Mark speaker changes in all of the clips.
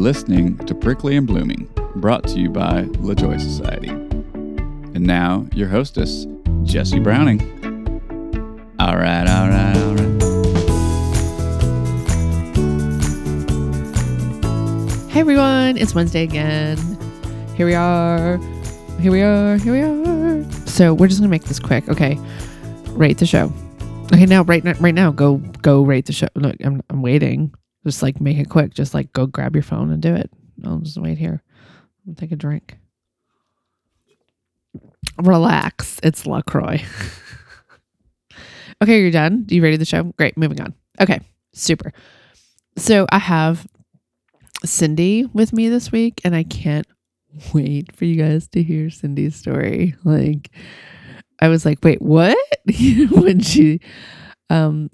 Speaker 1: listening to Prickly and Blooming, brought to you by LaJoy Society. And now, your hostess, Jesse Browning. All right, all right, all right.
Speaker 2: Hey everyone, it's Wednesday again. Here we are. Here we are. Here we are. So we're just gonna make this quick. Okay, rate the show. Okay, now right now, right now, go go rate the show. Look, I'm I'm waiting. Just like make it quick. Just like go grab your phone and do it. I'll just wait here. I'll take a drink. Relax. It's Lacroix. okay, you're done. You ready the show? Great. Moving on. Okay, super. So I have Cindy with me this week, and I can't wait for you guys to hear Cindy's story. Like, I was like, wait, what? when she um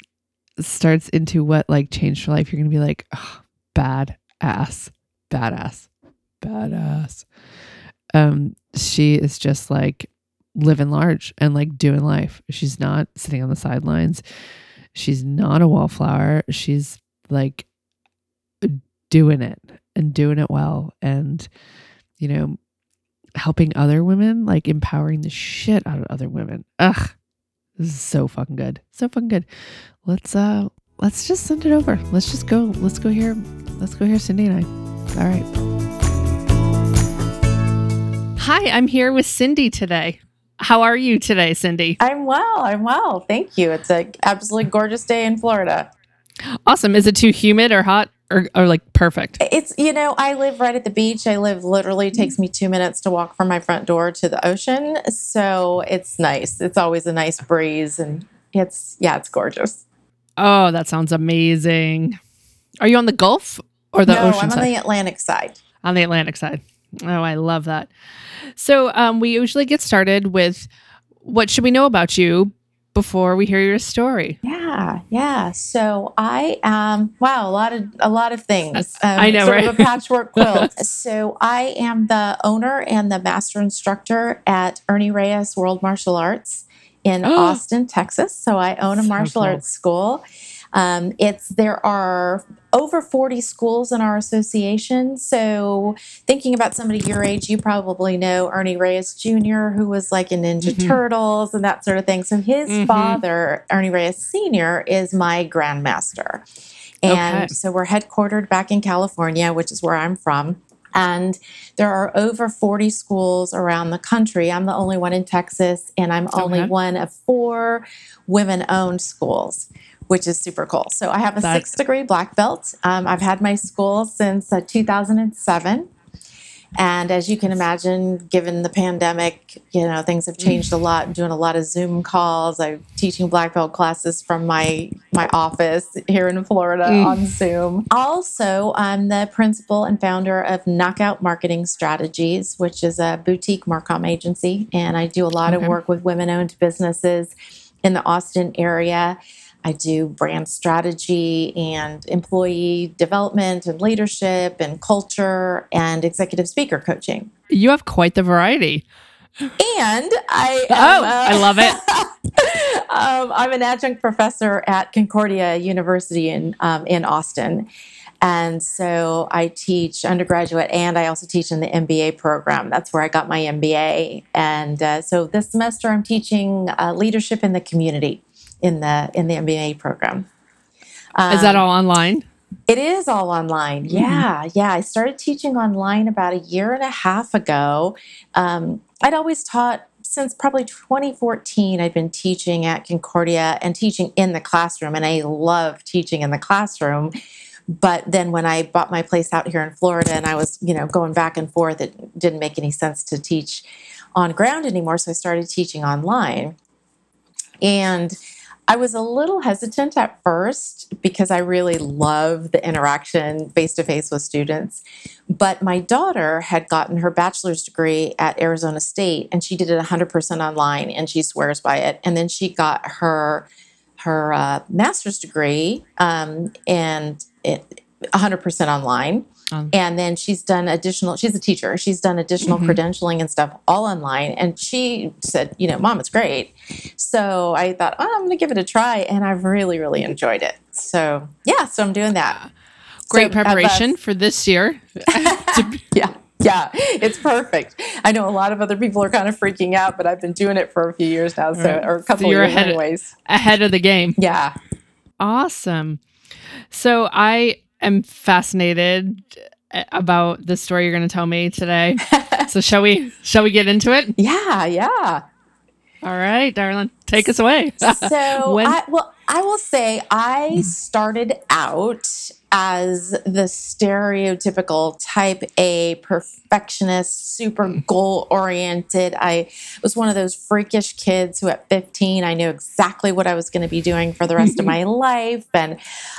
Speaker 2: starts into what like changed her life, you're gonna be like, oh, bad ass, badass, badass. Um, she is just like living large and like doing life. She's not sitting on the sidelines. She's not a wallflower. She's like doing it and doing it well and you know helping other women like empowering the shit out of other women ugh this is so fucking good so fucking good let's uh let's just send it over let's just go let's go here let's go here cindy and i all right hi i'm here with cindy today how are you today cindy
Speaker 3: I'm well. I'm well. Thank you. It's a absolutely gorgeous day in Florida.
Speaker 2: awesome is it too humid or hot or, or like perfect
Speaker 3: It's you know, I live right at the beach. I live literally takes me 2 minutes to walk from my front door to the ocean. So it's nice. It's always a nice breeze and it's yeah, it's gorgeous.
Speaker 2: oh that sounds amazing are you on the gulf or the
Speaker 3: no,
Speaker 2: ocean
Speaker 3: I'm
Speaker 2: side
Speaker 3: on the Atlantic side.
Speaker 2: on the Atlantic side. Oh, I love that. So, um, we usually get started with what should we know about you before we hear your story?
Speaker 3: Yeah, yeah. So I am wow, a lot of a lot of things. Um,
Speaker 2: I know,
Speaker 3: sort
Speaker 2: right?
Speaker 3: of a patchwork quilt. so I am the owner and the master instructor at Ernie Reyes World Martial Arts in Austin, Texas. So I own a
Speaker 2: So
Speaker 3: martial
Speaker 2: cool.
Speaker 3: arts school. Um, it's there are over 40 schools in our association. So thinking about somebody your age, you probably know Ernie Reyes Jr., who was like in Ninja
Speaker 2: Mhm.
Speaker 3: Turtles and that sort of thing. So his
Speaker 2: Mhm.
Speaker 3: father, Ernie Reyes Sr., is my grandmaster. And
Speaker 2: Okay.
Speaker 3: so we're headquartered back in California, which is where I'm from. And there are over 40 schools around the country. I'm the only one in Texas, and I'm only
Speaker 2: Okay.
Speaker 3: one of four women owned schools, which is super cool. So I have a
Speaker 2: That-
Speaker 3: six degree black belt. Um, I've had my school since uh, 2007. And as you can imagine, given the pandemic, you know, things have changed a lot. I'm doing a lot of Zoom calls. I'm teaching black belt classes from my my office here in Florida
Speaker 2: Mm.
Speaker 3: on Zoom. Also, I'm the principal and founder of Knockout Marketing Strategies, which is a boutique Marcom agency, and I do a lot
Speaker 2: Okay.
Speaker 3: of work with women-owned businesses in the Austin area. I do brand strategy and employee development and leadership and culture and executive speaker coaching.
Speaker 2: You have quite the variety.
Speaker 3: And I
Speaker 2: Oh,
Speaker 3: uh,
Speaker 2: I love it.
Speaker 3: um, I'm an adjunct professor at Concordia University in um, in Austin. And so I teach undergraduate and I also teach in the MBA program. That's where I got my MBA. And uh, so this semester I'm teaching uh, leadership in the community in the in the MBA program.
Speaker 2: Is that
Speaker 3: Um,
Speaker 2: all online?
Speaker 3: it is all online. Yeah, yeah. I started teaching online about a year and a half ago. Um, I'd always taught since probably 2014. I'd been teaching at Concordia and teaching in the classroom, and I love teaching in the classroom. But then when I bought my place out here in Florida and I was, you know, going back and forth, it didn't make any sense to teach on ground anymore. So I started teaching online. And I was a little hesitant at first because I really love the interaction face to face with students. But my daughter had gotten her bachelor's degree at Arizona State and she did it 100% online and she swears by it. And then she got her her uh, master's degree um, and it, 100% online.
Speaker 2: Um.
Speaker 3: And then she's done additional, she's a teacher. She's done additional
Speaker 2: Mhm.
Speaker 3: credentialing and stuff all online. And she said, you know, mom, it's great. So I thought, oh, I'm going to give it a try. And I've really, really enjoyed it. So yeah, so I'm doing that.
Speaker 4: Great
Speaker 3: So, uh,
Speaker 4: preparation for this year.
Speaker 3: yeah. Yeah, it's perfect. I know a lot of other people are kind of freaking out, but I've been doing it for a few years now, so
Speaker 4: Right.
Speaker 3: or a couple
Speaker 4: you're
Speaker 3: years
Speaker 4: ahead
Speaker 3: anyways.
Speaker 4: Ahead of the game.
Speaker 3: Yeah.
Speaker 4: Awesome. So I am fascinated uh, about the story you're going to tell me today. so shall we shall we get into it?
Speaker 3: Yeah, yeah.
Speaker 4: All right, darling. Take us away.
Speaker 3: So,
Speaker 4: When-
Speaker 3: I, well, I will say I mm-hmm. started out as the stereotypical type A perfectionist, super mm-hmm. goal oriented. I was one of those freakish kids who, at 15, I knew exactly what I was going to be doing for the rest of mm-hmm. my life. And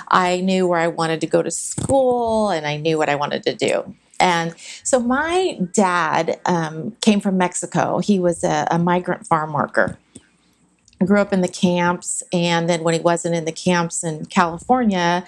Speaker 3: I knew where I wanted to go to school and I knew what I wanted to do. And so my dad um, came from Mexico. He was a, a migrant farm worker grew up in the camps and then when he wasn't in the camps in california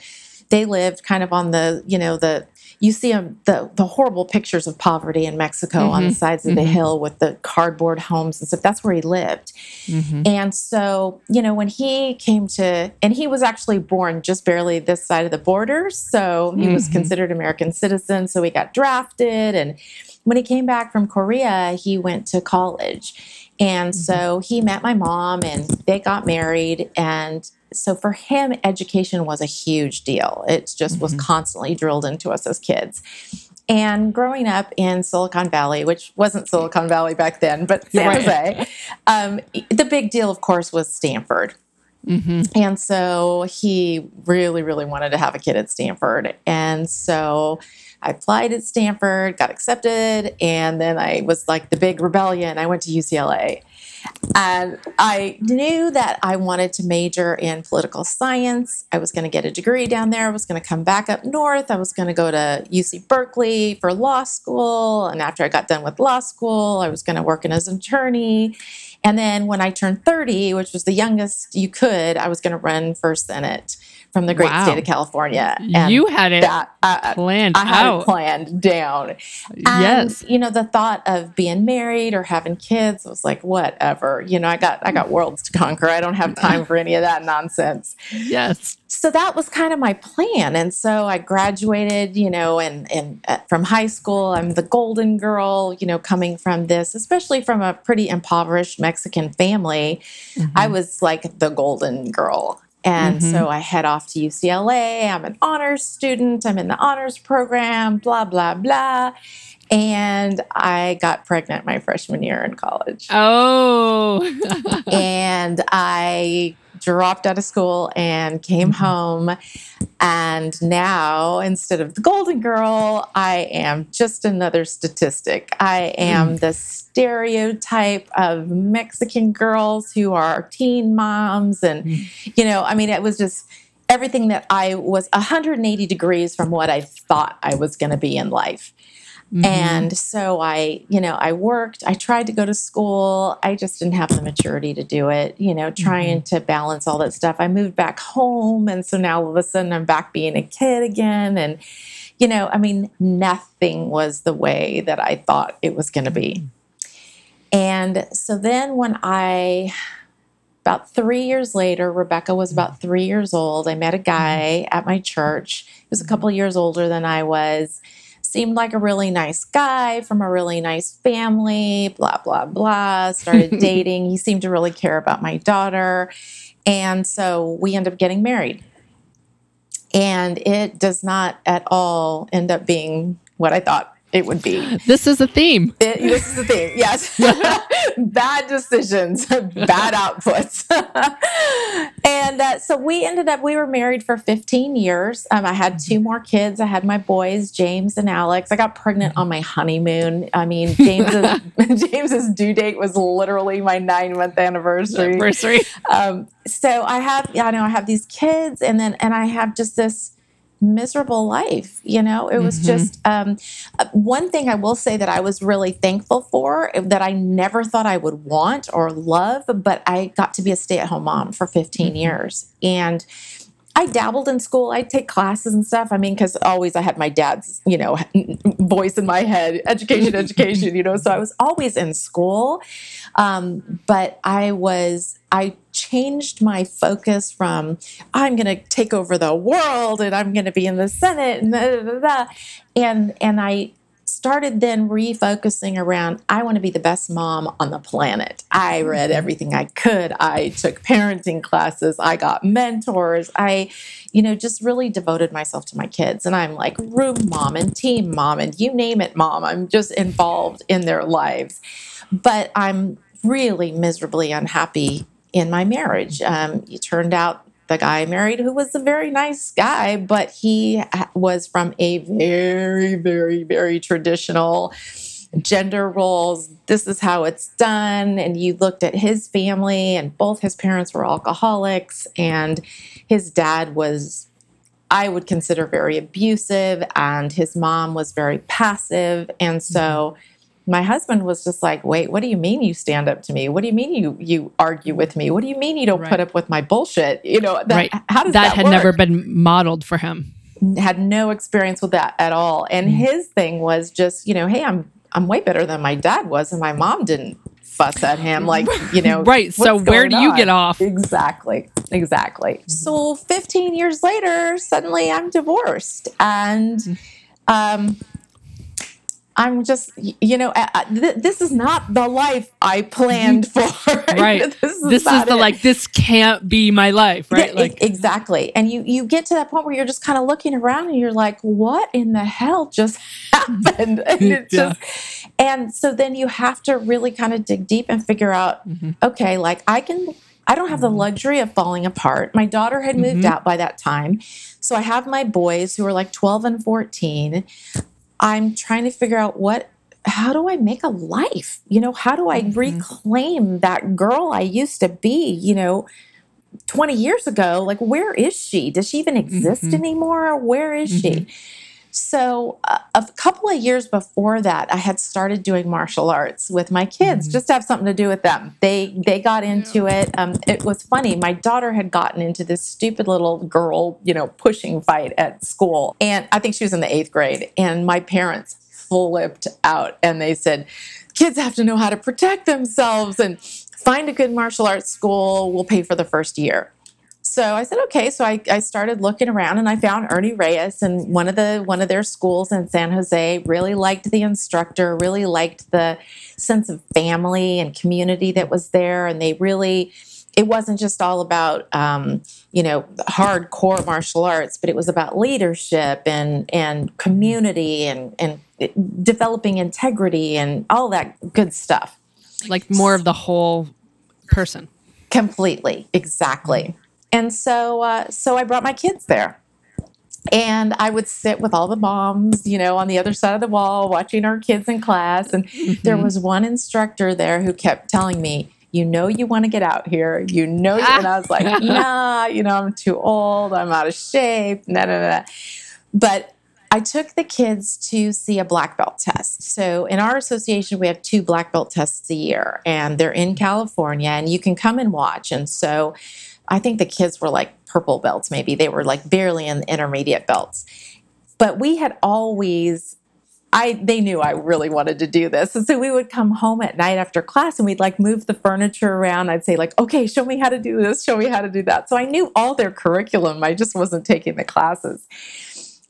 Speaker 3: they lived kind of on the you know the you see 'em- the the horrible pictures of poverty in mexico on the
Speaker 4: Mhm,
Speaker 3: sides of the
Speaker 4: mhm.
Speaker 3: hill with the cardboard homes and stuff that's where he lived
Speaker 4: Mhm.
Speaker 3: and so, you know, when he came to, and he was actually born just barely this side of the border. So he was
Speaker 4: Mhm.
Speaker 3: considered American citizen. So he got drafted. And when he came back from Korea, he went to college. And so he met my mom and they got married. And so for him, education was a huge deal. It just was
Speaker 4: Mhm.
Speaker 3: constantly drilled into us as kids. And growing up in Silicon Valley, which wasn't Silicon Valley back then, but San
Speaker 4: Right.
Speaker 3: Jose, um, the big deal, of course, was Stanford.
Speaker 4: Mhm.
Speaker 3: And so he really, really wanted to have a kid at Stanford. And so I applied at Stanford, got accepted, and then I was like the big rebellion. I went to UCLA. And I knew that I wanted to major in political science. I was going to get a degree down there. I was going to come back up north. I was going to go to UC Berkeley for law school. And after I got done with law school, I was going to work in as an attorney. And then when I turned 30, which was the youngest you could, I was going to run for Senate from the great
Speaker 4: Wow.
Speaker 3: state of California. And
Speaker 4: you had it
Speaker 3: that I,
Speaker 4: planned
Speaker 3: I had
Speaker 4: out.
Speaker 3: it planned down. And,
Speaker 4: yes.
Speaker 3: you know, the thought of being married or having kids was like, whatever. You know, I got I got worlds to conquer. I don't have time for any of that nonsense.
Speaker 4: Yes.
Speaker 3: So that was kind of my plan. And so I graduated, you know, and and uh, from high school, I'm the golden girl, you know, coming from this, especially from a pretty impoverished Mexican family. I was like the golden girl. And
Speaker 4: Mhm.
Speaker 3: so I head off to UCLA. I'm an honors student. I'm in the honors program, blah, blah, blah. And I got pregnant my freshman year in college.
Speaker 4: Oh.
Speaker 3: and I dropped out of school and came mm-hmm. home. And now, instead of the golden girl, I am just another statistic. I am mm. the stereotype of Mexican girls who are teen moms. And, mm. you know, I mean, it was just everything that I was 180 degrees from what I thought I was going to be in life.
Speaker 4: Mhm.
Speaker 3: And so I, you know, I worked, I tried to go to school. I just didn't have the maturity to do it, you know, trying mm-hmm. to balance all that stuff. I moved back home. And so now all of a sudden I'm back being a kid again. And, you know, I mean, nothing was the way that I thought it was going to be. Mm-hmm. And so then when I, about three years later, Rebecca was about mm-hmm. three years old. I met a guy at my church. He was a couple years older than I was seemed like a really nice guy from a really nice family, blah, blah, blah. Started dating. He seemed to really care about my daughter. And so we end up getting married. And it does not at all end up being what I thought it would be.
Speaker 4: This is a theme.
Speaker 3: It, this is the theme, Yes. bad decisions, bad outputs. and uh, so we ended up, we were married for 15 years. Um, I had two more kids. I had my boys, James and Alex. I got pregnant on my honeymoon. I mean, James's, James's due date was literally my nine month anniversary
Speaker 4: Anniversary.
Speaker 3: um, so I have, yeah, I know I have these kids, and then and I have just this miserable life. You know, it was
Speaker 4: Mhm.
Speaker 3: just um, uh, one thing I will say that I was really thankful for eh, that I never thought I would want or love, but I got to be a stay at home mom for 15 years, and. I dabbled in school. I'd take classes and stuff. I mean, because always I had my dad's, you know, voice in my head education, education, you know. So I was always in school. Um, but I was, I changed my focus from I'm going to take over the world and I'm going to be in the Senate and da, da, da, and and I started then refocusing around I want to be the best mom on the planet. I read everything I could. I took parenting classes. I got mentors. I, you know, just really devoted myself to my kids. And I'm like room mom and team mom and you name it, mom. I'm just involved in their lives. But I'm really miserably unhappy in my marriage. Um, it turned out the guy I married who was a very nice guy, but he was from a very, very, very traditional gender roles. This is how it's done. And you looked at his family, and both his parents were alcoholics, and his dad was. I would consider very abusive, and his mom was very passive. And so my husband was just like, "Wait, what do you mean you stand up to me? What do you mean you you argue with me? What do you mean you don't
Speaker 4: Right.
Speaker 3: put up with my bullshit? You know, that,
Speaker 4: right.
Speaker 3: how does
Speaker 4: that,
Speaker 3: that,
Speaker 4: had
Speaker 3: work?
Speaker 4: never been modeled for him.
Speaker 3: had no experience with that at all. And
Speaker 4: Mm.
Speaker 3: his thing was just, you know, hey, I'm I'm way better than my dad was, and my mom didn't fuss at him like, you know,
Speaker 4: Right. So where do you
Speaker 3: on?
Speaker 4: get off?
Speaker 3: Exactly. Exactly.
Speaker 4: Mm-hmm.
Speaker 3: So 15 years later, suddenly I'm divorced. And
Speaker 4: Mm-hmm.
Speaker 3: um, I'm just, you know, uh, th- this is not the life I planned for.
Speaker 4: Right.
Speaker 3: this is,
Speaker 4: This is the
Speaker 3: it.
Speaker 4: like this can't be my life, right?
Speaker 3: Yeah, e- exactly. And you you get to that point where you're just kind of looking around and you're like, what in the hell just happened? And it's
Speaker 4: Yeah.
Speaker 3: just and so then you have to really kind of dig deep and figure out,
Speaker 4: Mhm.
Speaker 3: okay, like I can I don't have the luxury of falling apart. My daughter had moved
Speaker 4: Mhm.
Speaker 3: out by that time. So I have my boys who are like 12 and 14. I'm trying to figure out what how do I make a life? You know, how do I
Speaker 4: Mhm.
Speaker 3: reclaim that girl I used to be, you know, 20 years ago? Like where is she? Does she even exist
Speaker 4: Mhm.
Speaker 3: anymore? Where is she? So, uh, a couple of years before that, I had started doing martial arts with my kids,
Speaker 4: Mhm.
Speaker 3: just to have something to do with them. They they got into it. Um, it was funny. My daughter had gotten into this stupid little girl, you know, pushing fight at school, and I think she was in the eighth grade. And my parents flipped out, and they said, "Kids have to know how to protect themselves and find a good martial arts school. We'll pay for the first year." So I said, okay. So I, I started looking around and I found Ernie Reyes and one of the one of their schools in San Jose. Really liked the instructor, really liked the sense of family and community that was there. And they really it wasn't just all about um, you know hardcore martial arts, but it was about leadership and and community and and developing integrity and all that good stuff.
Speaker 4: like more of the whole person.
Speaker 3: Completely, exactly. And so, uh, so I brought my kids there, and I would sit with all the moms, you know, on the other side of the wall, watching our kids in class. And there
Speaker 4: Mhm.
Speaker 3: was one instructor there who kept telling me, "You know, you want to get out here. You know," you-" and I was like, "Nah, you know, I'm too old. I'm out of shape." Nah, nah, nah. But I took the kids to see a black belt test. So in our association, we have two black belt tests a year, and they're in California, and you can come and watch. And so I think the kids were like purple belts, maybe they were like barely in the intermediate belts. But we had always I they knew I really wanted to do this. And so we would come home at night after class and we'd like move the furniture around. I'd say like, "Okay, show me how to do this, show me how to do that." So I knew all their curriculum. I just wasn't taking the classes.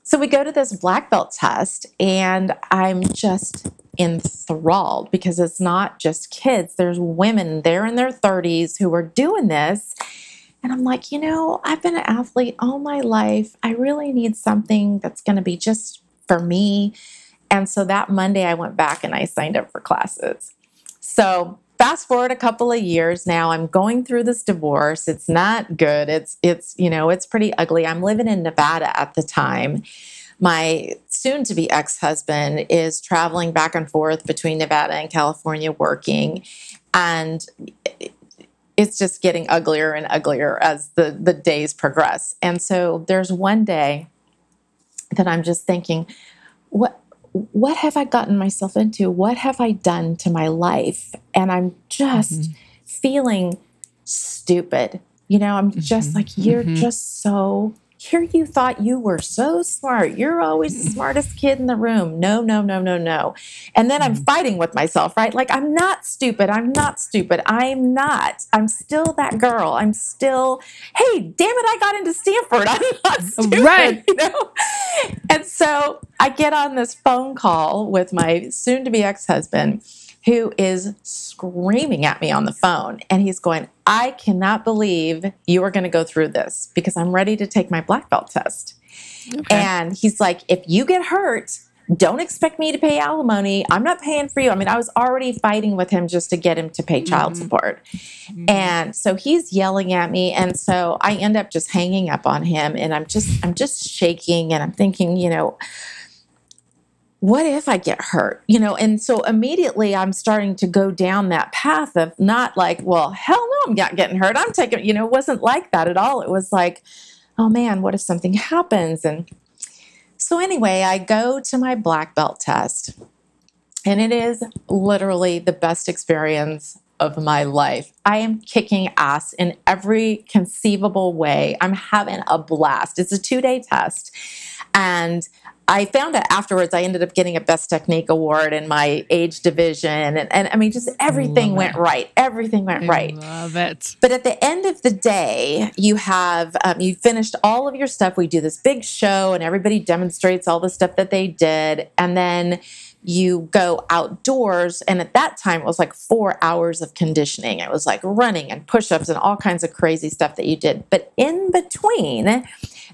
Speaker 3: So we go to this black belt test and I'm just enthralled because it's not just kids. There's women there in their 30s who are doing this. And I'm like, you know, I've been an athlete all my life. I really need something that's going to be just for me. And so that Monday, I went back and I signed up for classes. So fast forward a couple of years now, I'm going through this divorce. It's not good. It's it's you know it's pretty ugly. I'm living in Nevada at the time. My soon to be ex husband is traveling back and forth between Nevada and California working. And it's just getting uglier and uglier as the, the days progress. And so there's one day that I'm just thinking, what what have I gotten myself into? What have I done to my life? And I'm just feeling stupid. You know, I'm just
Speaker 4: Mhm,
Speaker 3: like, you're
Speaker 4: mhm.
Speaker 3: just so here you thought you were so smart. You're always the smartest kid in the room. No, no, no, no, no. And then I'm
Speaker 4: Mhm.
Speaker 3: fighting with myself, right? Like, I'm not stupid. I'm not stupid. I'm not. I'm still that girl. I'm still, hey, damn it, I got into Stanford. I'm not stupid.
Speaker 4: Right.
Speaker 3: You know? And so I get on this phone call with my soon to be ex husband who is screaming at me on the phone. And he's going, I cannot believe you are going to go through this because I'm ready to take my black belt test.
Speaker 4: Okay.
Speaker 3: And he's like, if you get hurt, don't expect me to pay alimony. I'm not paying for you. I mean, I was already fighting with him just to get him to pay child
Speaker 4: Mhm.
Speaker 3: support.
Speaker 4: Mhm.
Speaker 3: And so he's yelling at me and so I end up just hanging up on him and I'm just I'm just shaking and I'm thinking, you know, what if I get hurt? You know, and so immediately I'm starting to go down that path of not like, well, hell no, I'm not getting hurt. I'm taking, you know, it wasn't like that at all. It was like, oh man, what if something happens? And so anyway, I go to my black belt test. And it is literally the best experience of my life. I am kicking ass in every conceivable way. I'm having a blast. It's a two day test. And I found out afterwards I ended up getting a best technique award in my age division. And, and I mean, just everything went
Speaker 4: it.
Speaker 3: right. Everything went
Speaker 4: I
Speaker 3: right.
Speaker 4: love it.
Speaker 3: But at the end of the day, you have um, you finished all of your stuff. We do this big show, and everybody demonstrates all the stuff that they did, and then you go outdoors. And at that time, it was like four hours of conditioning. It was like running and push-ups and all kinds of crazy stuff that you did. But in between,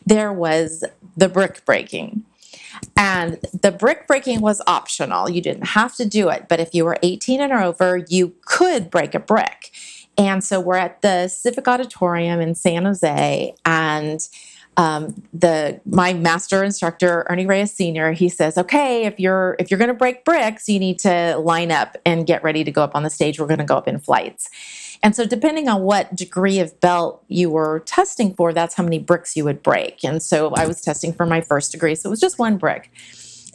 Speaker 3: there was the brick breaking. And the brick breaking was optional. You didn't have to do it. But if you were 18 and over, you could break a brick. And so we're at the Civic Auditorium in San Jose, and um, the my master instructor Ernie Reyes Senior he says, "Okay, if you're if you're going to break bricks, you need to line up and get ready to go up on the stage. We're going to go up in flights." And so, depending on what degree of belt you were testing for, that's how many bricks you would break. And so, I was testing for my first degree, so it was just one brick.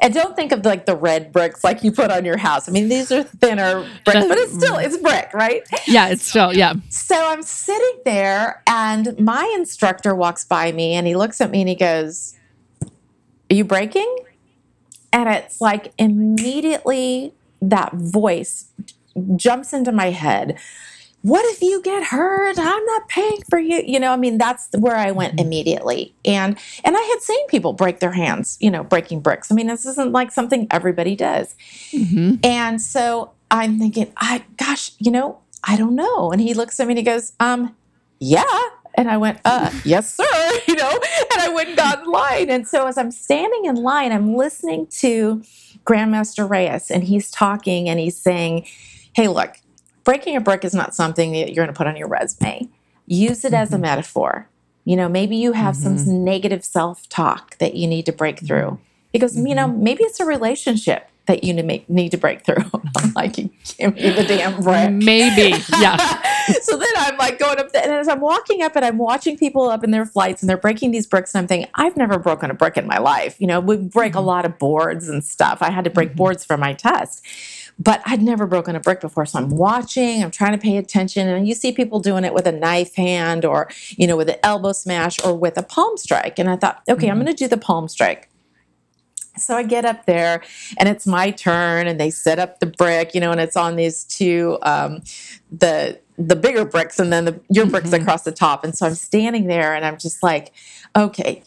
Speaker 3: And don't think of like the red bricks like you put on your house. I mean, these are thinner bricks, but it's still it's brick, right?
Speaker 4: Yeah, it's still, yeah.
Speaker 3: So I'm sitting there, and my instructor walks by me, and he looks at me and he goes, "Are you breaking?" And it's like immediately that voice jumps into my head. What if you get hurt? I'm not paying for you. You know, I mean, that's where I went immediately. And and I had seen people break their hands, you know, breaking bricks. I mean, this isn't like something everybody does.
Speaker 4: hmm
Speaker 3: And so I'm thinking, I gosh, you know, I don't know. And he looks at me and he goes, um, yeah. And I went, uh, yes, sir. You know, and I went and got in line. And so as I'm standing in line, I'm listening to Grandmaster Reyes, and he's talking and he's saying, Hey, look, breaking a brick is not something that you're going to put on your resume. Use it as a
Speaker 4: Mhm.
Speaker 3: metaphor. You know, maybe you have
Speaker 4: Mhm.
Speaker 3: some negative self talk that you need to break through because, you know, maybe it's a relationship that you need to, make, need to break through. I'm like, give me the damn brick.
Speaker 4: Maybe. Yeah.
Speaker 3: so then I'm like going up there, and as I'm walking up and I'm watching people up in their flights and they're breaking these bricks, and I'm thinking, I've never broken a brick in my life. You know, we break a
Speaker 4: Mhm.
Speaker 3: lot of boards and stuff. I had to break
Speaker 4: Mhm.
Speaker 3: boards for my test. But I'd never broken a brick before. So I'm watching, I'm trying to pay attention. And you see people doing it with a knife hand or, you know, with an elbow smash or with a palm strike. And I thought, okay, I'm
Speaker 4: Mhm.
Speaker 3: going to do the palm strike. So I get up there and it's my turn and they set up the brick, you know, and it's on these two um the the bigger bricks and then the your bricks
Speaker 4: Mhm.
Speaker 3: across the top. And so I'm standing there and I'm just like, okay.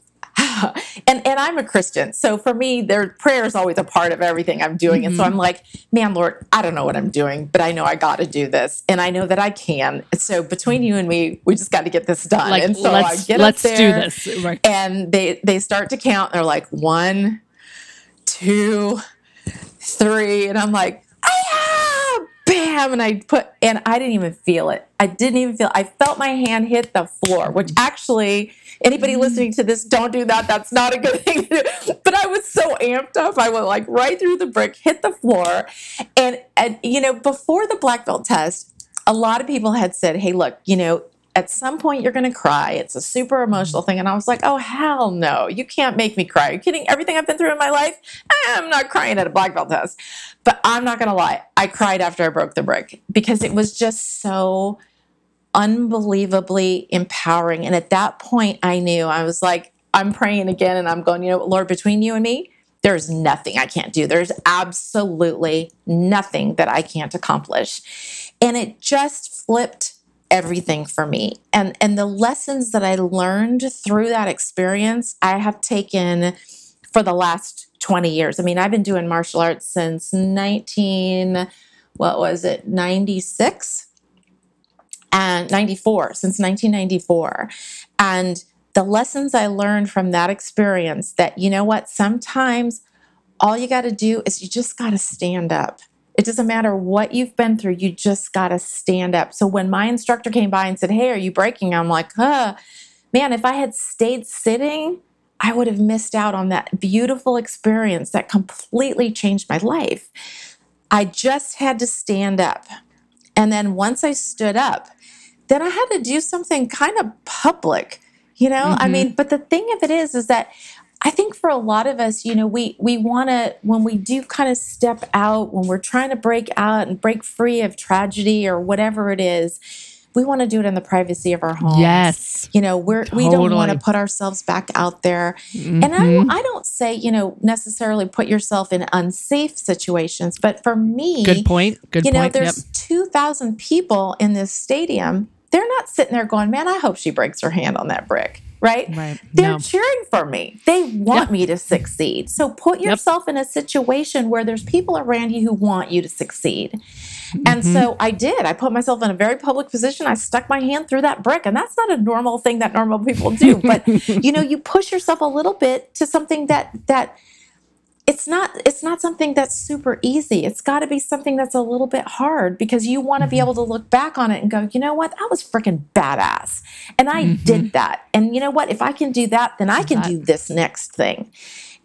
Speaker 3: and and I'm a Christian. So for me, their prayer is always a part of everything I'm doing. And so
Speaker 4: Mhm.
Speaker 3: I'm like, man, Lord, I don't know what I'm doing, but I know I got to do this. And I know that I can. So between you and me, we just got to get this done.
Speaker 4: Like,
Speaker 3: and so
Speaker 4: let's,
Speaker 3: I get
Speaker 4: let's
Speaker 3: up
Speaker 4: do this. Right.
Speaker 3: and they they start to count. They're like one, two, three, and I'm like, ah, bam, and I put, and I didn't even feel it. I didn't even feel. I felt my hand hit the floor, which actually. Anybody listening to this, don't do that. That's not a good thing to do. But I was so amped up. I went like right through the brick, hit the floor. And, and you know, before the black belt test, a lot of people had said, hey, look, you know, at some point you're going to cry. It's a super emotional thing. And I was like, oh, hell no. You can't make me cry. Are you kidding? Everything I've been through in my life, eh, I'm not crying at a black belt test. But I'm not going to lie. I cried after I broke the brick because it was just so unbelievably empowering. And at that point, I knew I was like, I'm praying again and I'm going, you know, Lord, between you and me, there's nothing I can't do. There's absolutely nothing that I can't accomplish. And it just flipped everything for me. And and the lessons that I learned through that experience, I have taken for the last 20 years. I mean, I've been doing martial arts since 19 what was it? 96 and 94 since 1994. And the lessons I learned from that experience that, you know what, sometimes all you got to do is you just got to stand up. It doesn't matter what you've been through, you just got to stand up. So when my instructor came by and said, Hey, are you breaking? I'm like, huh, man, if I had stayed sitting, I would have missed out on that beautiful experience that completely changed my life. I just had to stand up. And then once I stood up, then I had to do something kind of public you know mm-hmm. i mean but the thing of it is is that i think for a lot of us you know we we want to when we do kind of step out when we're trying to break out and break free of tragedy or whatever it is we want to do it in the privacy of our homes.
Speaker 4: Yes.
Speaker 3: You know, we're totally. we don't want to put ourselves back out there. Mm-hmm. And I, mm-hmm. I don't say, you know, necessarily put yourself in unsafe situations, but for me,
Speaker 4: good point. Good
Speaker 3: you
Speaker 4: point.
Speaker 3: know, there's yep. 2,000 people in this stadium they're not sitting there going, man, I hope she breaks her hand on that brick. Right?
Speaker 4: right.
Speaker 3: They're no. cheering for me. They want yep. me to succeed. So put yourself yep. in a situation where there's people around you who want you to succeed. Mm-hmm. And so I did. I put myself in a very public position. I stuck my hand through that brick. And that's not a normal thing that normal people do. But you know, you push yourself a little bit to something that that it's not it's not something that's super easy it's got to be something that's a little bit hard because you want to be mm-hmm. able to look back on it and go you know what that was freaking badass and i mm-hmm. did that and you know what if i can do that then i can do this next thing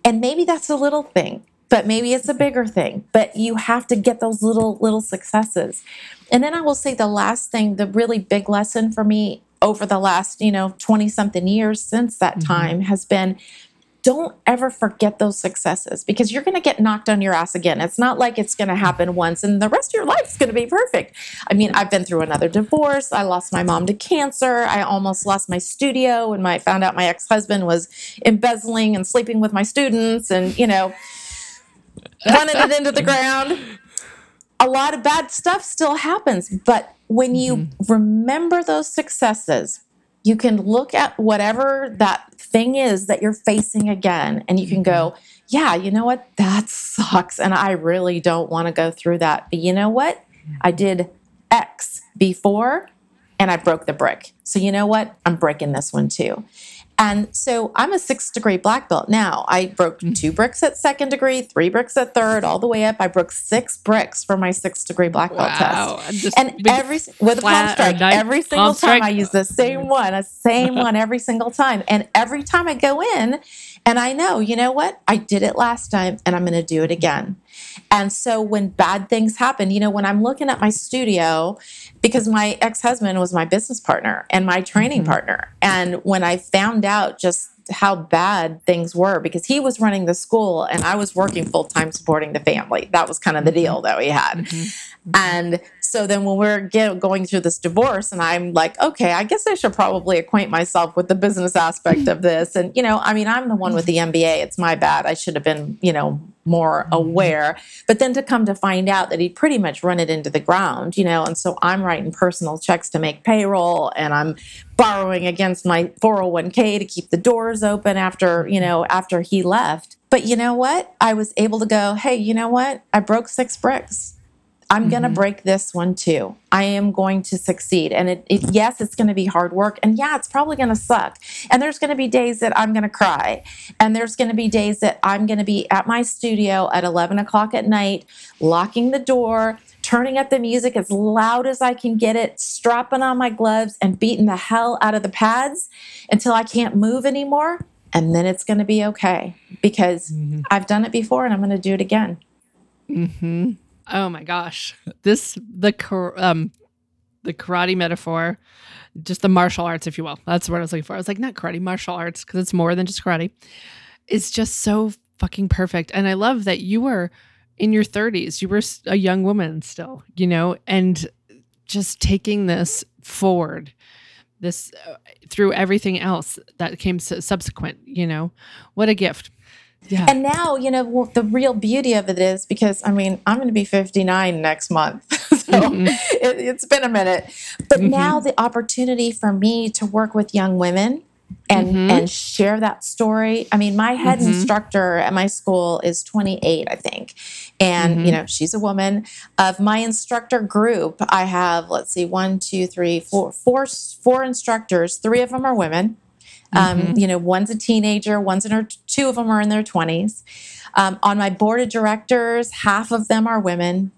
Speaker 3: and maybe that's a little thing but maybe it's a bigger thing but you have to get those little little successes and then i will say the last thing the really big lesson for me over the last you know 20 something years since that mm-hmm. time has been don't ever forget those successes because you're going to get knocked on your ass again. It's not like it's going to happen once and the rest of your life is going to be perfect. I mean, I've been through another divorce. I lost my mom to cancer. I almost lost my studio when I found out my ex-husband was embezzling and sleeping with my students and, you know, running it into the ground. A lot of bad stuff still happens, but when you mm-hmm. remember those successes, you can look at whatever that thing is that you're facing again and you can go, mm-hmm. yeah, you know what? That sucks. And I really don't want to go through that. But you know what? I did X before and I broke the brick. So you know what? I'm breaking this one too. And so I'm a sixth degree black belt now. I broke mm. two bricks at second degree, three bricks at third, all the way up. I broke six bricks for my sixth degree black belt wow. test. And every with a palm strike, every single time I use the same one, a same one every single time. And every time I go in, and I know, you know what? I did it last time and I'm going to do it again. And so when bad things happen, you know, when I'm looking at my studio, because my ex husband was my business partner and my training mm-hmm. partner. And when I found out just how bad things were because he was running the school and I was working full time supporting the family. That was kind of the deal mm-hmm. that we had. Mm-hmm. Mm-hmm. And so then when we're get, going through this divorce, and I'm like, okay, I guess I should probably acquaint myself with the business aspect of mm-hmm. this. And, you know, I mean, I'm the one with the mm-hmm. MBA. It's my bad. I should have been, you know, more mm-hmm. aware. But then to come to find out that he'd pretty much run it into the ground, you know, and so I'm writing personal checks to make payroll and I'm borrowing against my 401k to keep the doors open after, you know, after he left. But you know what? I was able to go, hey, you know what? I broke six bricks. I'm mm-hmm. going to break this one too. I am going to succeed. And it, it yes, it's going to be hard work. And yeah, it's probably going to suck. And there's going to be days that I'm going to cry. And there's going to be days that I'm going to be at my studio at 11 o'clock at night, locking the door, turning up the music as loud as I can get it, strapping on my gloves, and beating the hell out of the pads until I can't move anymore. And then it's going to be okay because mm-hmm. I've done it before and I'm going to do it again.
Speaker 4: Mm-hmm. Oh my gosh, this the um the karate metaphor, just the martial arts, if you will. That's what I was looking for. I was like, not karate, martial arts, because it's more than just karate. It's just so fucking perfect, and I love that you were in your 30s. You were a young woman still, you know, and just taking this forward this uh, through everything else that came subsequent. You know, what a gift. Yeah.
Speaker 3: And now, you know, well, the real beauty of it is because I mean, I'm going to be 59 next month. so
Speaker 4: Mhm.
Speaker 3: it, it's been a minute. But
Speaker 4: Mhm.
Speaker 3: now the opportunity for me to work with young women and
Speaker 4: Mhm.
Speaker 3: and share that story. I mean, my head
Speaker 4: Mhm.
Speaker 3: instructor at my school is 28, I think. And,
Speaker 4: Mhm.
Speaker 3: you know, she's a woman. Of my instructor group, I have, let's see, one, two, three, four, four, four instructors. Three of them are women. Um, you know, one's a teenager, one's in her, two of them are in their 20s. Um, on my board of directors, half of them are women.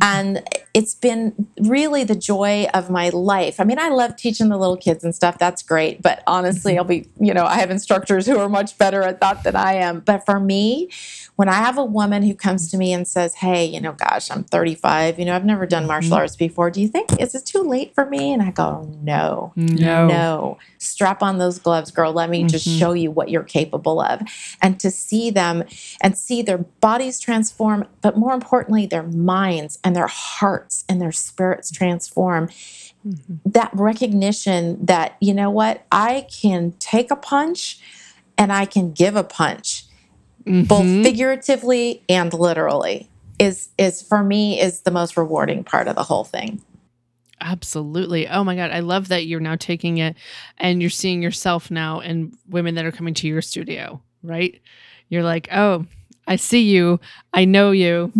Speaker 3: And it's been really the joy of my life. I mean, I love teaching the little kids and stuff. That's great. But honestly, I'll be, you know, I have instructors who are much better at that than I am. But for me, when I have a woman who comes to me and says, Hey, you know, gosh, I'm 35, you know, I've never done martial arts before. Do you think, is it too late for me? And I go, No,
Speaker 4: No.
Speaker 3: no. Strap on those gloves, girl. Let me just
Speaker 4: Mhm.
Speaker 3: show you what you're capable of. And to see them and see their bodies transform, but more importantly, their minds and their hearts and their spirits transform.
Speaker 4: Mhm.
Speaker 3: That recognition that, you know what, I can take a punch and I can give a punch, both
Speaker 4: Mhm.
Speaker 3: figuratively and literally. Is is for me is the most rewarding part of the whole thing.
Speaker 4: Absolutely. Oh my God. I love that you're now taking it and you're seeing yourself now and women that are coming to your studio, right? You're like, oh, I see you. I know you.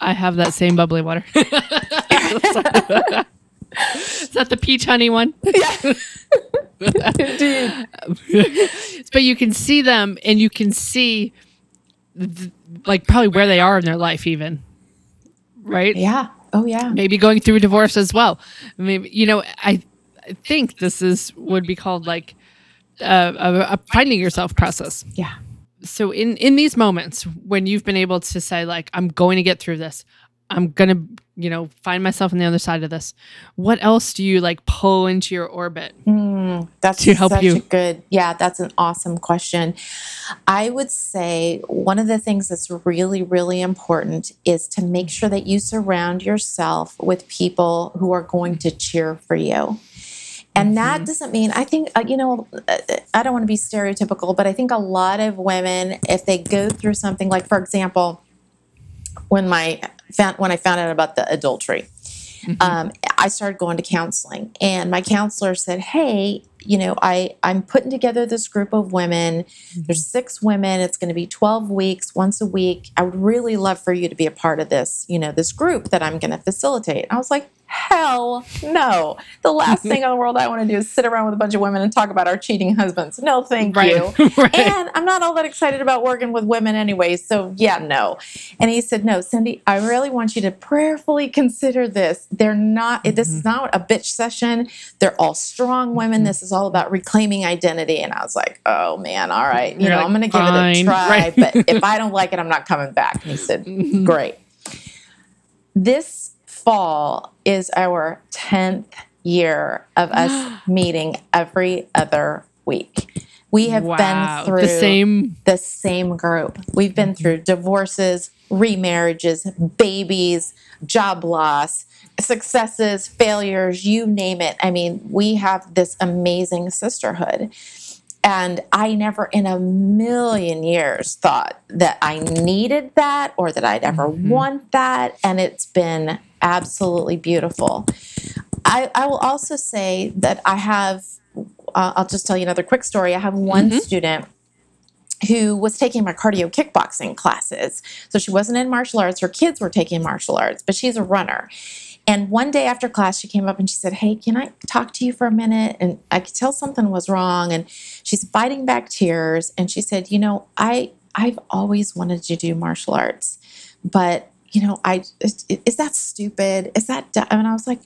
Speaker 4: I have that same bubbly water. Is that the peach honey one?
Speaker 3: Yeah. Indeed.
Speaker 4: but you can see them and you can see th- like probably where they are in their life even. Right?
Speaker 3: Yeah. Oh yeah.
Speaker 4: maybe going through a divorce as well. Maybe you know, I, I think this is would be called like uh, a, a finding yourself process.
Speaker 3: Yeah.
Speaker 4: So in in these moments when you've been able to say like I'm going to get through this, I'm gonna you know find myself on the other side of this. What else do you like pull into your orbit?
Speaker 3: Mm, that's
Speaker 4: To help
Speaker 3: such
Speaker 4: you.
Speaker 3: a good. Yeah, that's an awesome question. I would say one of the things that's really, really important is to make sure that you surround yourself with people who are going to cheer for you. And that doesn't mean, I think, uh, you know, uh, I don't want to be stereotypical, but I think a lot of women, if they go through something like, for example, when my found, when I found out about the adultery, um, I started going to counseling, and my counselor said, "Hey, you know, I I'm putting together this group of women. There's six women. It's going to be 12 weeks, once a week. I would really love for you to be a part of this, you know, this group that I'm going to facilitate." I was like, "Hell no! The last thing in the world I want to do is sit around with a bunch of women and talk about our cheating husbands. No, thank you."
Speaker 4: right.
Speaker 3: and I'm not all that excited about working with women anyway. So, yeah, no. And he said, No, Cindy, I really want you to prayerfully consider this. They're not, this is not a bitch session. They're all strong women. This is all about reclaiming identity. And I was like, Oh, man, all right. You
Speaker 4: You're
Speaker 3: know,
Speaker 4: like,
Speaker 3: I'm going to give it a try.
Speaker 4: Right.
Speaker 3: But if I don't like it, I'm not coming back. And he said,
Speaker 4: Mhm.
Speaker 3: Great. This fall is our 10th year of us meeting every other week. We have
Speaker 4: Wow.
Speaker 3: been through
Speaker 4: the same.
Speaker 3: the same group. We've been mm-hmm. through divorces, remarriages, babies, job loss, successes, failures, you name it. I mean, we have this amazing sisterhood. And I never in a million years thought that I needed that or that I'd ever mm-hmm. want that. And it's been absolutely beautiful. I, I will also say that I have, uh, I'll just tell you another quick story. I have one student who was taking my cardio kickboxing classes. So she wasn't in martial arts. Her kids were taking martial arts, but she's a runner. And one day after class, she came up and she said, Hey, can I talk to you for a minute? And I could tell something was wrong. And she's fighting back tears. And she said, You know, I, I've always wanted to do martial arts, but, you know, I, is, that stupid? Is that, du-" and I was like,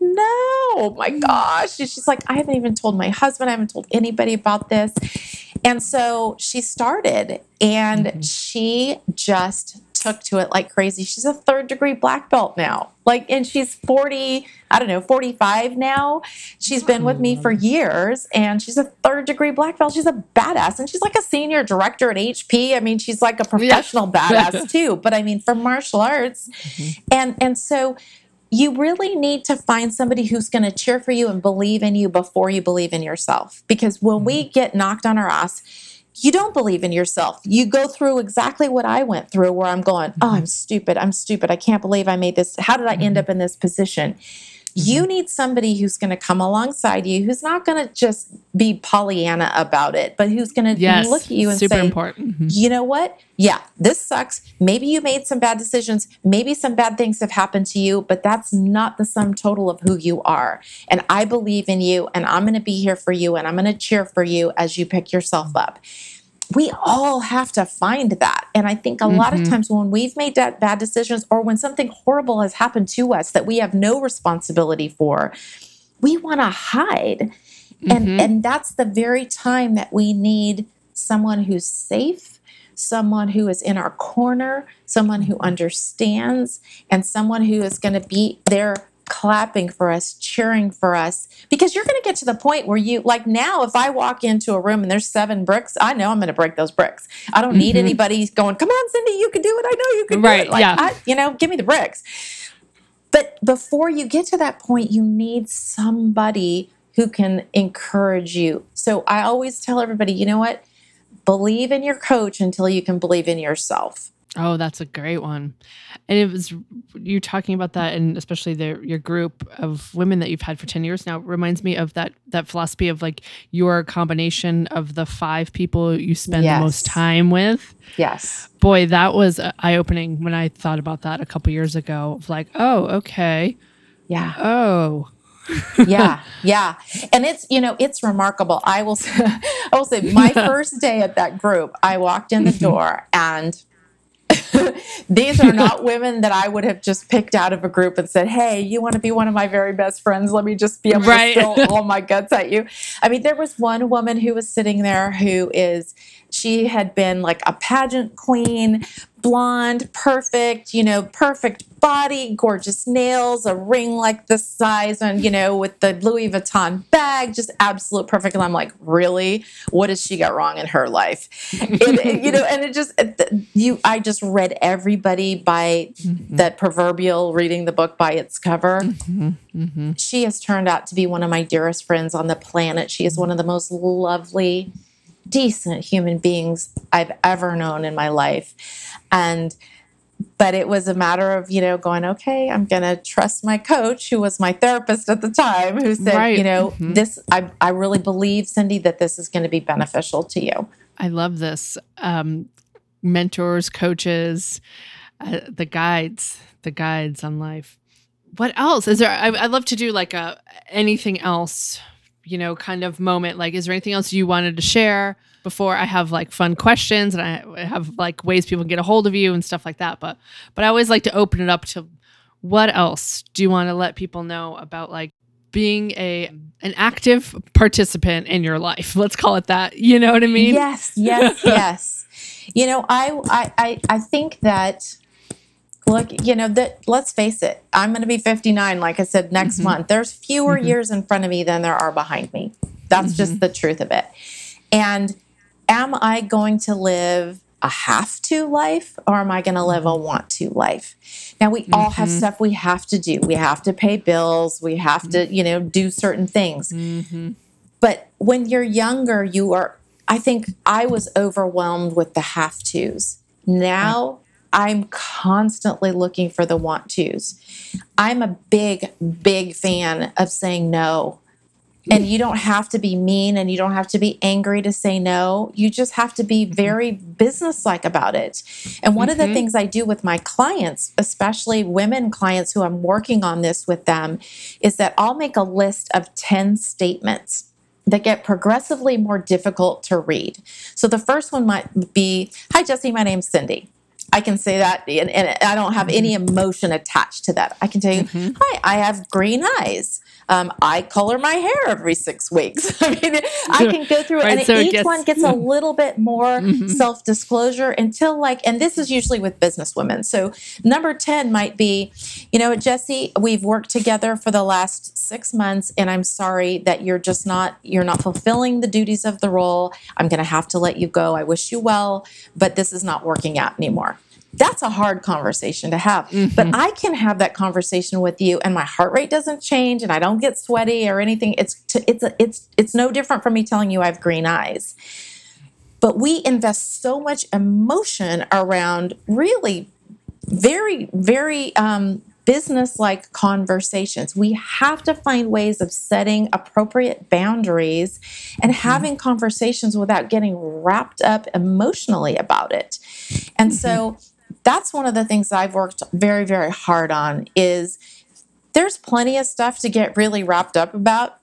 Speaker 3: no, oh my gosh. And she's like, I haven't even told my husband, I haven't told anybody about this. And so she started and mm-hmm. she just took to it like crazy. She's a third degree black belt now. Like, and she's 40, I don't know, 45 now. She's been with me for years and she's a third degree black belt. She's a badass and she's like a senior director at HP. I mean, she's like a professional badass too. But I mean, for martial arts. And, and so you really need to find somebody who's going to cheer for you and believe in you before you believe in yourself. Because when we
Speaker 4: Mm-hmm.
Speaker 3: get knocked on our ass, you don't believe in yourself. You go through exactly what I went through, where I'm going, oh,
Speaker 4: Mm-hmm.
Speaker 3: I'm stupid. I'm stupid. I can't believe I made this. How did I end up in this position?
Speaker 4: Mm-hmm.
Speaker 3: You need somebody who's going to come alongside you, who's not going to just be Pollyanna about it, but who's going to
Speaker 4: Yes.
Speaker 3: look at you and
Speaker 4: super
Speaker 3: say,
Speaker 4: important. Mhm.
Speaker 3: you know what? Yeah, this sucks. Maybe you made some bad decisions. Maybe some bad things have happened to you, but that's not the sum total of who you are. And I believe in you, and I'm going to be here for you, and I'm going to cheer for you as you pick yourself up. We all have to find that. And I think a lot of mm-hmm. times when we've made bad decisions or when something horrible has happened to us that we have no responsibility for, we want to hide. And mm-hmm. and that's the very time that we need someone who's safe, someone who is in our corner, someone who understands, and someone who is going to be there clapping for us, cheering for us. Because you're going to get to the point where you, like now, if I walk into a room and there's seven bricks, I know I'm going to break those bricks. I don't need mm-hmm. anybody going, come on, Cindy, you can do it. I know you can do
Speaker 4: Right,
Speaker 3: it. Like,
Speaker 4: yeah.
Speaker 3: I, you know, give me the bricks. But before you get to that point, you need somebody who can encourage you. So I always tell everybody, you know what? Believe in your coach until you can believe in yourself.
Speaker 4: Oh, that's a great one. And it was you talking about that, and especially the your group of women that you've had for ten years now reminds me of that that philosophy of like your combination of the five people you spend the most time with.
Speaker 3: Yes.
Speaker 4: Boy, that was uh, eye opening when I thought about that a couple years ago. Of like, oh, okay,
Speaker 3: Yeah.
Speaker 4: oh,
Speaker 3: yeah yeah and it's you know it's remarkable i will say, i will say my first day at that group i walked in the mm-hmm. door and these are not women that i would have just picked out of a group and said hey you want to be one of my very best friends let me just be able
Speaker 4: Right.
Speaker 3: to spill all my guts at you i mean there was one woman who was sitting there who is she had been like a pageant queen blonde perfect you know perfect body gorgeous nails a ring like this size and you know with the louis vuitton bag just absolute perfect. And i'm like really? What has she got wrong in her life? You know and it just, you, i just read everybody by mm-hmm. that proverbial reading the book by its cover. Mm-hmm. Mm-hmm. She has turned out to be one of my dearest friends on the planet. She is one of the most lovely decent human beings I've ever known in my life. And but it was a matter of, you know, going, okay, I'm going to trust my coach, who was my therapist at the time, who said,
Speaker 4: Right.
Speaker 3: you know, this, I, I really believe, Cindy, that this is going to be beneficial to you.
Speaker 4: I love this. Um, mentors, coaches, uh, the guides, the guides on life. What else is there? I, I'd love to do like a anything else, you know, kind of moment. Like, is there anything else you wanted to share before I have like fun questions and I have like ways people can get a hold of you and stuff like that? But but I always like to open it up to what else do you want to let people know about like being a an active participant in your life? Let's call it that. You know what I mean?
Speaker 3: Yes, yes, yes. You know, I, I, I, I think that. Look, you know that. Let's face it. I'm going to be 59, like I said, next mm-hmm. month. There's fewer mm-hmm. years in front of me than there are behind me. That's just mm-hmm. the truth of it. And am I going to live a have to life or am I going to live a want to life? Now, we all have stuff we have to do. We have to pay bills. We have to, you know, do certain things. But when you're younger, you are, I think I was overwhelmed with the have tos. Now I'm constantly looking for the want tos. I'm a big, big fan of saying no. And you don't have to be mean and you don't have to be angry to say no. You just have to be very businesslike about it. And one of the mm-hmm. things I do with my clients, especially women clients who I'm working on this with them, is that I'll make a list of 10 statements that get progressively more difficult to read. So the first one might be Hi, Jesse, my name's Cindy. I can say that, and, and I don't have any mm-hmm. emotion attached to that. I can tell you, mm-hmm. Hi, I have green eyes. Um, I color my hair every six weeks. I mean, I can go through it,
Speaker 4: Right,
Speaker 3: and
Speaker 4: so
Speaker 3: each
Speaker 4: gets-
Speaker 3: one gets a hmm. little bit more mm-hmm. self disclosure until, like, and this is usually with business women. So, number 10 might be, you know, Jesse, we've worked together for the last six months, and I'm sorry that you're just not, you're not fulfilling the duties of the role. I'm going to have to let you go. I wish you well, but this is not working out anymore. That's a hard conversation to have. But mm-hmm. I can have that conversation with you, and my heart rate doesn't change, and I don't get sweaty or anything. It's it's a, it's it's no different from me telling you I have green eyes. But we invest so much emotion around really very very um, business like conversations. We have to find ways of setting appropriate boundaries and mm-hmm. having conversations without getting wrapped up emotionally about it. And so mm-hmm. That's one of the things I've worked very, very hard on is there's plenty of stuff to get really wrapped up about,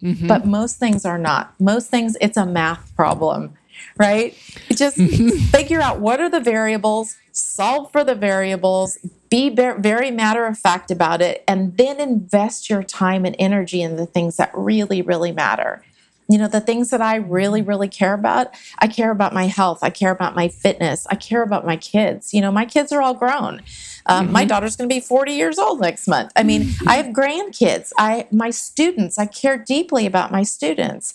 Speaker 3: mm-hmm. but most things are not. Most things, it's a math problem, right? Just figure out what are the variables, solve for the variables, be very matter of fact about it, and then invest your time and energy in the things that really, really matter. You know, the things that I really, really care about, I care about my health. I care about my fitness. I care about my kids. You know, my kids are all grown. Um, My daughter's going to be 40 years old next month. I mean, I have grandkids. I my students. I care deeply about my students.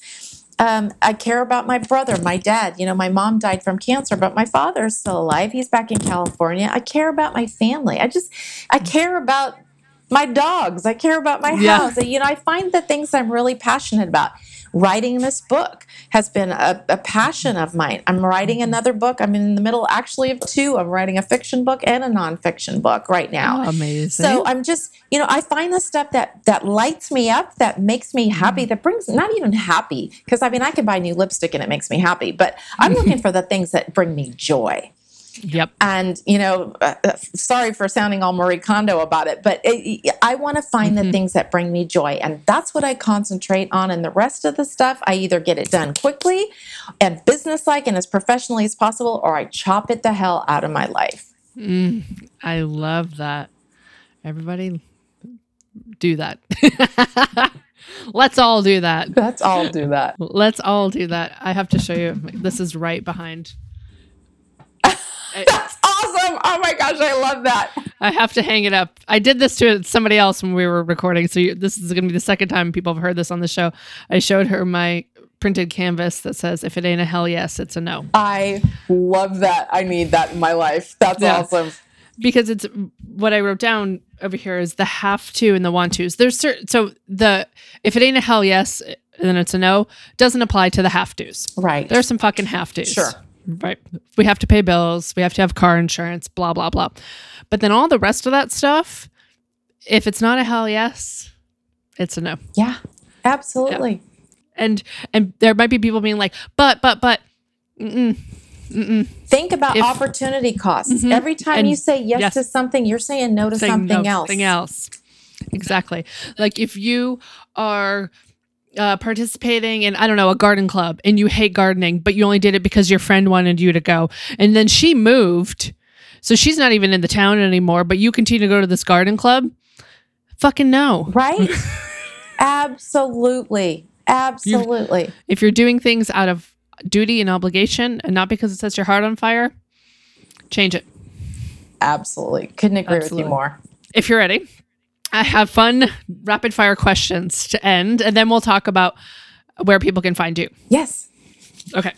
Speaker 3: Um, I care about my brother, my dad. You know, my mom died from cancer, but my father is still alive. He's back in California. I care about my family. I just, I care about my dogs. I care about my
Speaker 4: Yeah.
Speaker 3: house. You know, I find the things I'm really passionate about. Writing this book has been a, a passion of mine. I'm writing mm-hmm. another book. I'm in the middle actually of two. I'm writing a fiction book and a nonfiction book right now.
Speaker 4: Oh, amazing.
Speaker 3: So I'm just, you know, I find the stuff that that lights me up, that makes me happy, mm-hmm. that brings not even happy, because I mean I can buy new lipstick and it makes me happy, but I'm looking for the things that bring me joy.
Speaker 4: Yep.
Speaker 3: And you know, uh, uh, sorry for sounding all Marie Kondo about it, but it, I want to find the things that bring me joy, and that's what I concentrate on. And the rest of the stuff, I either get it done quickly and businesslike and as professionally as possible, or I chop it the hell out of my life.
Speaker 4: I love that. Everybody do that. Let's all do that.
Speaker 3: Let's all do that.
Speaker 4: Let's all do that. I have to show you. This is right behind.
Speaker 3: That's awesome. Oh my gosh, I love that.
Speaker 4: I have to hang it up. I did this to somebody else when we were recording. So you, this is going to be the second time people have heard this on the show. I showed her my printed canvas that says, if it ain't a hell yes, it's a no.
Speaker 3: I love that. I need that in my life. That's
Speaker 4: Yeah.
Speaker 3: awesome.
Speaker 4: because it's what I wrote down over here is the have to and the want tos. There's certain so the if it ain't a hell yes, then it's a no. Doesn't apply to the have tos.
Speaker 3: Right.
Speaker 4: There's some fucking have tos.
Speaker 3: Sure.
Speaker 4: Right. We have to pay bills. We have to have car insurance. Blah blah blah. But then all the rest of that stuff, if it's not a hell yes, it's a no.
Speaker 3: yeah, absolutely.
Speaker 4: And and there might be people being like, but but but. Mm-mm,
Speaker 3: Think about
Speaker 4: If-
Speaker 3: opportunity costs. Mm-hmm. Every time
Speaker 4: And-
Speaker 3: you say yes,
Speaker 4: yes.
Speaker 3: to something, you're saying no to
Speaker 4: saying
Speaker 3: something
Speaker 4: no,
Speaker 3: else.
Speaker 4: Something else. Exactly. Like if you are uh, participating in, I don't know, a garden club and you hate gardening, but you only did it because your friend wanted you to go. And then she moved. So she's not even in the town anymore, but you continue to go to this garden club. Fucking no.
Speaker 3: Right? absolutely. Absolutely.
Speaker 4: If you're doing things out of duty and obligation and not because it sets your heart on fire, change it.
Speaker 3: Absolutely. Couldn't agree with you more.
Speaker 4: if you're ready, I have fun rapid fire questions to end, and then we'll talk about where people can find you.
Speaker 3: Yes.
Speaker 4: Okay.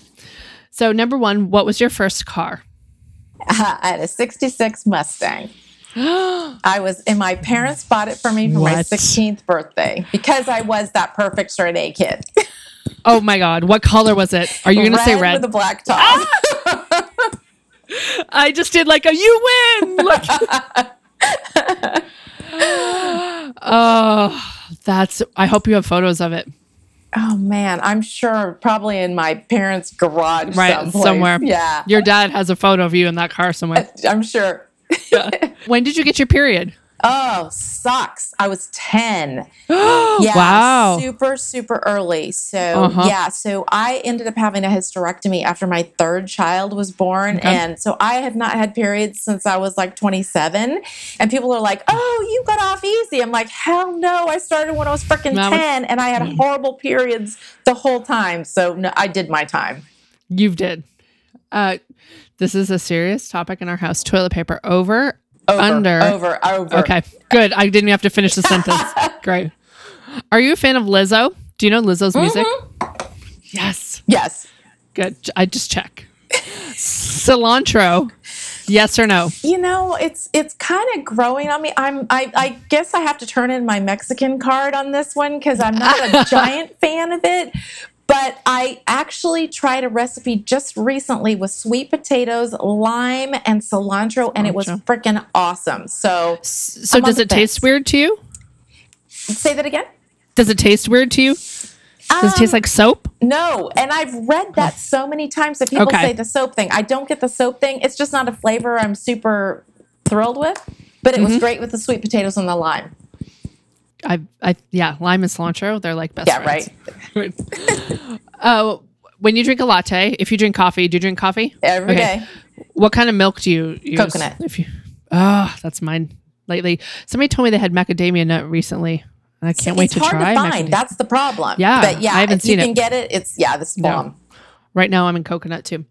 Speaker 4: So, number one, what was your first car?
Speaker 3: Uh, I had a 66 Mustang. I was, and my parents bought it for me for my 16th birthday because I was that perfect straight A kid.
Speaker 4: Oh my God. What color was it? Are you going to say red?
Speaker 3: with
Speaker 4: red?
Speaker 3: a black top. Ah!
Speaker 4: I just did like a you win. Look. oh, that's, I hope you have photos of it.
Speaker 3: Oh man, I'm sure probably in my parents' garage
Speaker 4: Right.
Speaker 3: someplace.
Speaker 4: Somewhere.
Speaker 3: Yeah.
Speaker 4: Your dad has a photo of you in that car somewhere.
Speaker 3: I'm sure.
Speaker 4: when did you get your period?
Speaker 3: Oh, sucks. I was 10. Yeah,
Speaker 4: wow.
Speaker 3: Super, super early. So,
Speaker 4: Uh-huh.
Speaker 3: yeah, so I ended up having a hysterectomy after my third child was born.
Speaker 4: Okay.
Speaker 3: And so I have not had periods since I was like 27. And people are like, oh, you got off easy. I'm like, hell no. I started when I was freaking
Speaker 4: That was-
Speaker 3: 10 and I had
Speaker 4: Mm.
Speaker 3: horrible periods the whole time. So, no, I did my time.
Speaker 4: You did. Uh, this is a serious topic in our house. Toilet paper over,
Speaker 3: Over,
Speaker 4: under.
Speaker 3: over, over.
Speaker 4: Okay, good. I didn't have to finish the sentence. Great. Are you a fan of Lizzo? Do you know Lizzo's mm-hmm. music? Yes.
Speaker 3: Yes.
Speaker 4: Good. I just check. Cilantro Yes or no?
Speaker 3: You know, it's it's kind of growing on me. I'm I, I guess I have to turn in my Mexican card on this one because I'm not a giant fan of it. But I actually tried a recipe just recently with sweet potatoes, lime, and cilantro, and it was freaking awesome. So
Speaker 4: So
Speaker 3: I'm
Speaker 4: does it taste weird to you?
Speaker 3: say that again.
Speaker 4: Does it taste weird to you? Does it taste
Speaker 3: Um,
Speaker 4: like soap?
Speaker 3: No, and I've read that so many times that people
Speaker 4: Okay.
Speaker 3: say the soap thing. I don't get the soap thing. It's just not a flavor I'm super thrilled with. But it was
Speaker 4: Mm-hmm.
Speaker 3: great with the sweet potatoes and the lime.
Speaker 4: I, I, yeah, lime and cilantro, they're like best
Speaker 3: Yeah,
Speaker 4: friends.
Speaker 3: right.
Speaker 4: Uh, when you drink a latte, if you drink coffee, do you drink coffee?
Speaker 3: Every
Speaker 4: Okay.
Speaker 3: day.
Speaker 4: What kind of milk do you use?
Speaker 3: Coconut.
Speaker 4: If you, oh, that's mine lately. Somebody told me they had macadamia nut recently, and I can't wait
Speaker 3: it's
Speaker 4: to
Speaker 3: hard
Speaker 4: try.
Speaker 3: to find.
Speaker 4: macadamia.
Speaker 3: That's the problem.
Speaker 4: Yeah,
Speaker 3: but yeah,
Speaker 4: I haven't
Speaker 3: if
Speaker 4: seen
Speaker 3: you
Speaker 4: it.
Speaker 3: can get it, it's yeah, this
Speaker 4: No.
Speaker 3: bomb.
Speaker 4: Right now, I'm in coconut too.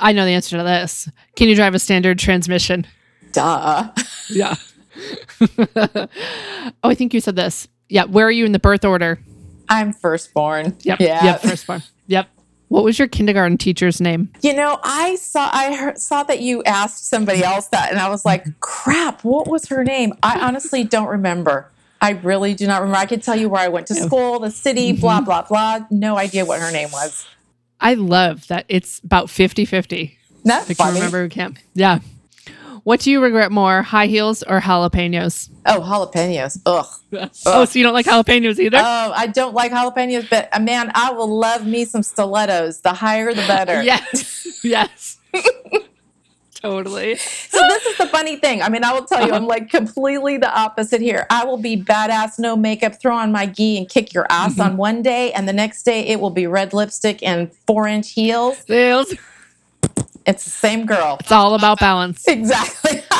Speaker 4: I know the answer to this. Can you drive a standard transmission?
Speaker 3: Duh.
Speaker 4: Yeah. oh, I think you said this. Yeah. Where are you in the birth order?
Speaker 3: I'm firstborn.
Speaker 4: Yep.
Speaker 3: Yeah.
Speaker 4: Yep. Firstborn. Yep. What was your kindergarten teacher's name?
Speaker 3: You know, I saw I heard, saw that you asked somebody else that, and I was like, "Crap! What was her name?" I honestly don't remember. I really do not remember. I could tell you where I went to school, the city,
Speaker 4: Mm-hmm.
Speaker 3: blah blah blah. No idea what her name was.
Speaker 4: I love that it's about 50 50.
Speaker 3: That's
Speaker 4: I can
Speaker 3: funny.
Speaker 4: remember who can't. Yeah. What do you regret more, high heels or jalapenos?
Speaker 3: Oh, jalapenos. Ugh.
Speaker 4: Oh, so you don't like jalapenos either?
Speaker 3: Oh, I don't like jalapenos, but uh, man, I will love me some stilettos. The higher, the better.
Speaker 4: yes. yes. totally.
Speaker 3: So this is the funny thing. I mean, I will tell you, I'm like completely the opposite here. I will be badass, no makeup, throw on my gi and kick your ass
Speaker 4: Mm-hmm.
Speaker 3: on one day, and the next day it will be red lipstick and four inch heels.
Speaker 4: Sales.
Speaker 3: It's the same girl.
Speaker 4: It's all about balance.
Speaker 3: Exactly.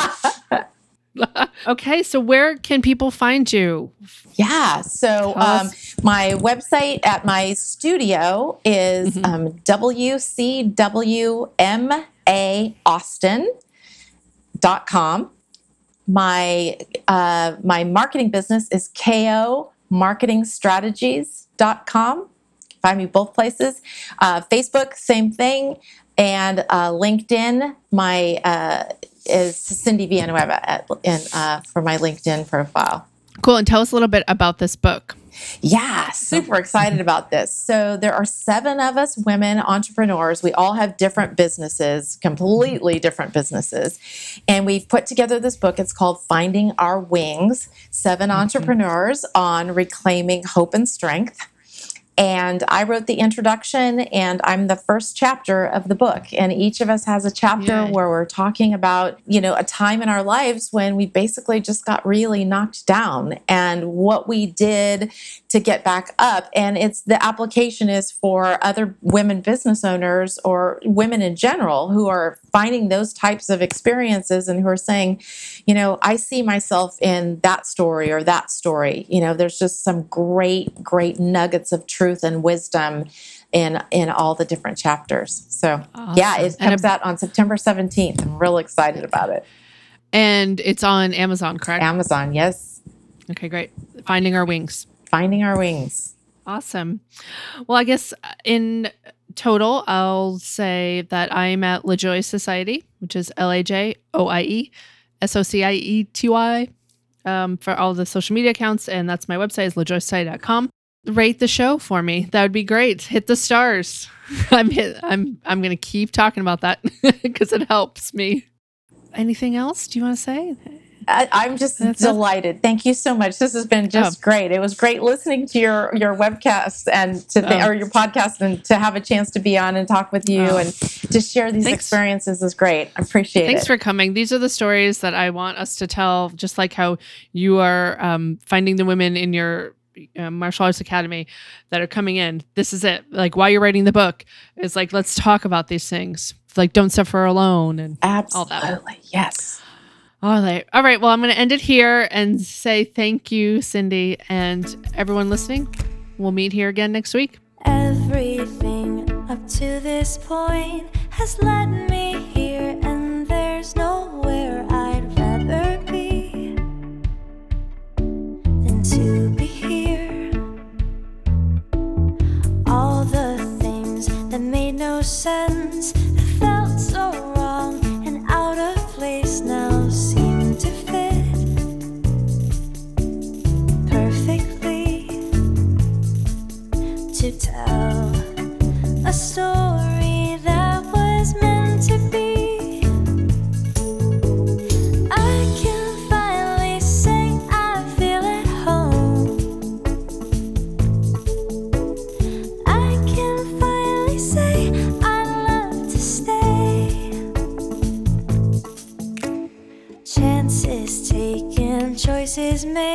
Speaker 4: Okay, so where can people find you?
Speaker 3: yeah. So um, my website at my studio is
Speaker 4: Mm-hmm.
Speaker 3: um, WCWMA Austin. dot com. My uh, my marketing business is ko Marketing marketingstrategies.com. Find me both places. Uh, Facebook, same thing. And uh, LinkedIn, my uh, is Cindy Villanueva at, in, uh, for my LinkedIn profile.
Speaker 4: Cool. And tell us a little bit about this book.
Speaker 3: Yeah, super excited about this. So, there are seven of us women entrepreneurs. We all have different businesses, completely different businesses. And we've put together this book. It's called Finding Our Wings Seven Entrepreneurs on Reclaiming Hope and Strength. And I wrote the introduction, and I'm the first chapter of the book. And each of us has a chapter
Speaker 4: Yay.
Speaker 3: where we're talking about, you know, a time in our lives when we basically just got really knocked down and what we did to get back up. And it's the application is for other women business owners or women in general who are finding those types of experiences and who are saying, you know, I see myself in that story or that story. You know, there's just some great, great nuggets of truth and wisdom in in all the different chapters. So yeah,
Speaker 4: Awesome.
Speaker 3: it comes out on September 17th. I'm real excited about it.
Speaker 4: And it's on Amazon, correct?
Speaker 3: Amazon, yes.
Speaker 4: okay, great. Finding Our Wings.
Speaker 3: Finding our wings.
Speaker 4: Awesome. Well, I guess uh, in total, I'll say that I'm at LaJoie Society, which is L A J O I E S O C I E T Y um, for all the social media accounts. And that's my website is lajoiesociety.com. Rate the show for me. That would be great. Hit the stars. I'm hit, I'm I'm gonna keep talking about that because it helps me. Anything else? Do you want to say?
Speaker 3: I, I'm just
Speaker 4: That's it.
Speaker 3: delighted. Thank you so much. This has been just great. It was great listening to your your webcast and to th-
Speaker 4: Oh.
Speaker 3: or your podcast and to have a chance to be on and talk with you
Speaker 4: Oh.
Speaker 3: and to share these
Speaker 4: Thanks.
Speaker 3: experiences is great. I appreciate
Speaker 4: Thanks
Speaker 3: it.
Speaker 4: Thanks for coming. These are the stories that I want us to tell, just like how you are um, finding the women in your uh, martial arts academy that are coming in. This is it. Like while you're writing the book, it's like let's talk about these things. Like don't suffer alone and all that.
Speaker 3: Absolutely. Yes.
Speaker 4: all right. All right. Well, I'm going to end it here and say thank you, Cindy, and everyone listening. We'll meet here again next week.
Speaker 5: Everything up to this point has led me here, and there's nowhere I'd rather be than to be no sense. I felt so wrong and out of place now seemed to fit perfectly to tell a story that was meant. On table.